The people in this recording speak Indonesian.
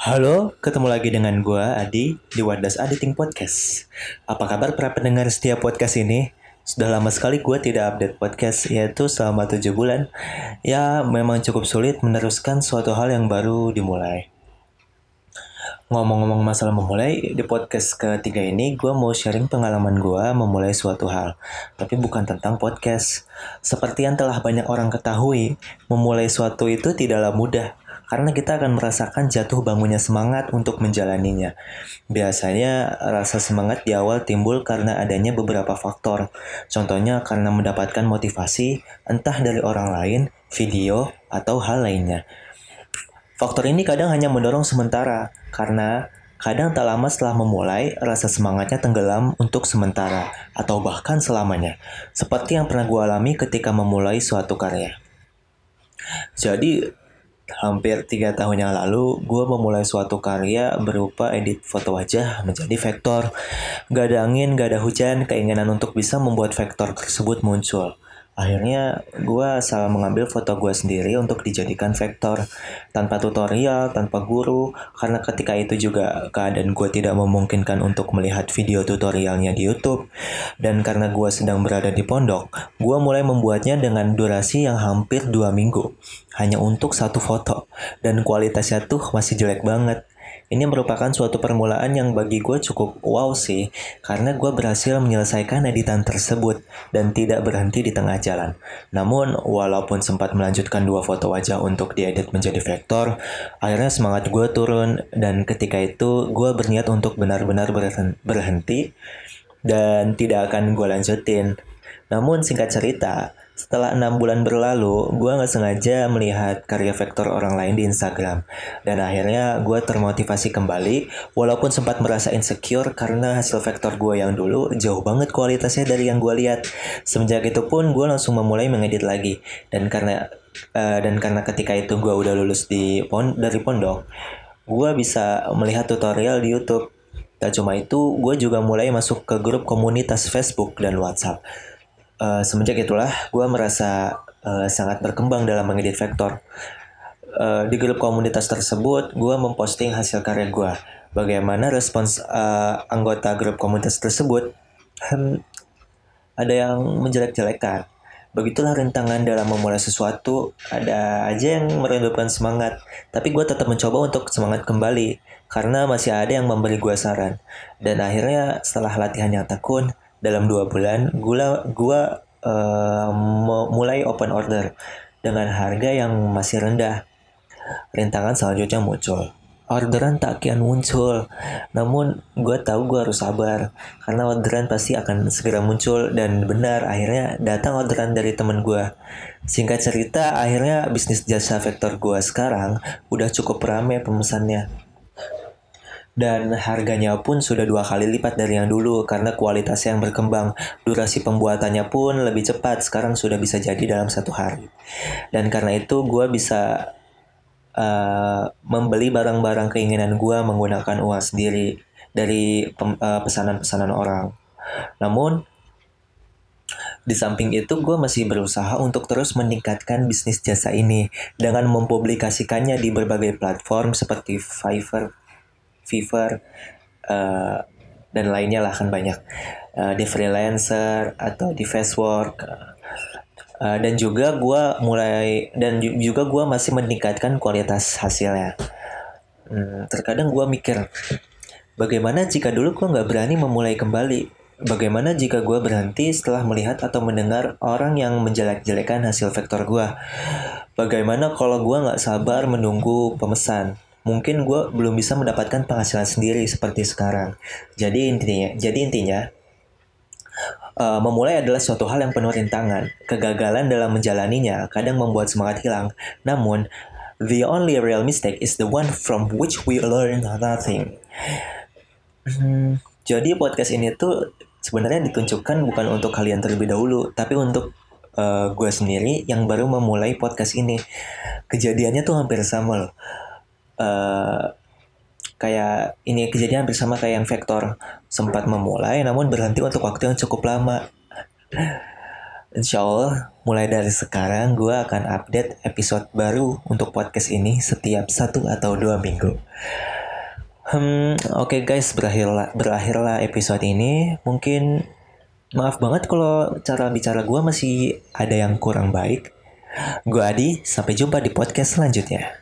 Halo, ketemu lagi dengan gue Adi di Wadas Editing Podcast. Apa kabar para pendengar setiap podcast ini? Sudah lama sekali gue tidak update podcast, yaitu selama 7 bulan. Ya, memang cukup sulit meneruskan suatu hal yang baru dimulai. Ngomong-ngomong masalah memulai, di podcast ketiga ini gue mau sharing pengalaman gue memulai suatu hal. Tapi bukan tentang podcast. Seperti yang telah banyak orang ketahui, memulai suatu itu tidaklah mudah karena kita akan merasakan jatuh bangunnya semangat untuk menjalaninya. Biasanya rasa semangat di awal timbul karena adanya beberapa faktor. Contohnya karena mendapatkan motivasi entah dari orang lain, video, atau hal lainnya. Faktor ini kadang hanya mendorong sementara karena Kadang tak lama setelah memulai, rasa semangatnya tenggelam untuk sementara atau bahkan selamanya. Seperti yang pernah gue alami ketika memulai suatu karya. Jadi, hampir tiga tahun yang lalu, gue memulai suatu karya berupa edit foto wajah menjadi vektor. Gak ada angin, gak ada hujan, keinginan untuk bisa membuat vektor tersebut muncul. Akhirnya gue salah mengambil foto gue sendiri untuk dijadikan vektor tanpa tutorial, tanpa guru, karena ketika itu juga keadaan gue tidak memungkinkan untuk melihat video tutorialnya di YouTube. Dan karena gue sedang berada di pondok, gue mulai membuatnya dengan durasi yang hampir dua minggu, hanya untuk satu foto. Dan kualitasnya tuh masih jelek banget. Ini merupakan suatu permulaan yang bagi gue cukup wow sih, karena gue berhasil menyelesaikan editan tersebut dan tidak berhenti di tengah jalan. Namun, walaupun sempat melanjutkan dua foto wajah untuk diedit menjadi vektor, akhirnya semangat gue turun dan ketika itu gue berniat untuk benar-benar berhenti dan tidak akan gue lanjutin. Namun singkat cerita, setelah enam bulan berlalu, gue nggak sengaja melihat karya vektor orang lain di Instagram. Dan akhirnya gue termotivasi kembali, walaupun sempat merasa insecure karena hasil vektor gue yang dulu jauh banget kualitasnya dari yang gue lihat. Semenjak itu pun gue langsung memulai mengedit lagi. Dan karena uh, dan karena ketika itu gue udah lulus di pon dari pondok, gue bisa melihat tutorial di YouTube. Tak cuma itu, gue juga mulai masuk ke grup komunitas Facebook dan WhatsApp Uh, semenjak itulah gue merasa uh, sangat berkembang dalam mengedit vektor. Uh, di grup komunitas tersebut, gue memposting hasil karya gue. Bagaimana respons uh, anggota grup komunitas tersebut? Hmm, ada yang menjelek-jelekan. Begitulah rintangan dalam memulai sesuatu, ada aja yang merendupkan semangat. Tapi gue tetap mencoba untuk semangat kembali, karena masih ada yang memberi gue saran. Dan akhirnya setelah latihan yang tekun, dalam dua bulan gula gua uh, mulai open order dengan harga yang masih rendah. Rintangan selanjutnya muncul. Orderan tak kian muncul, namun gue tahu gue harus sabar karena orderan pasti akan segera muncul dan benar akhirnya datang orderan dari temen gue. Singkat cerita, akhirnya bisnis jasa vektor gue sekarang udah cukup ramai pemesannya dan harganya pun sudah dua kali lipat dari yang dulu karena kualitasnya yang berkembang. Durasi pembuatannya pun lebih cepat, sekarang sudah bisa jadi dalam satu hari. Dan karena itu gue bisa uh, membeli barang-barang keinginan gue menggunakan uang sendiri dari uh, pesanan-pesanan orang. Namun di samping itu, gue masih berusaha untuk terus meningkatkan bisnis jasa ini dengan mempublikasikannya di berbagai platform seperti Fiverr, Fiverr uh, dan lainnya lah kan banyak uh, di freelancer atau di Fastwork uh, dan juga gue mulai dan juga gue masih meningkatkan kualitas hasilnya hmm, terkadang gue mikir bagaimana jika dulu gue nggak berani memulai kembali Bagaimana jika gue berhenti setelah melihat atau mendengar orang yang menjelek-jelekan hasil vektor gue? Bagaimana kalau gue nggak sabar menunggu pemesan? Mungkin gue belum bisa mendapatkan penghasilan sendiri seperti sekarang. Jadi intinya, jadi intinya uh, memulai adalah suatu hal yang penuh rintangan. Kegagalan dalam menjalaninya kadang membuat semangat hilang. Namun, the only real mistake is the one from which we learn nothing. Hmm, jadi podcast ini tuh sebenarnya ditunjukkan bukan untuk kalian terlebih dahulu, tapi untuk uh, gue sendiri yang baru memulai podcast ini. Kejadiannya tuh hampir sama loh uh, kayak ini kejadian bersama kayak yang Vektor sempat memulai namun berhenti untuk waktu yang cukup lama. Insya Allah mulai dari sekarang gue akan update episode baru untuk podcast ini setiap satu atau dua minggu. Hmm, oke okay guys, berakhirlah berakhirlah episode ini. Mungkin maaf banget kalau cara bicara gue masih ada yang kurang baik. Gue Adi, sampai jumpa di podcast selanjutnya.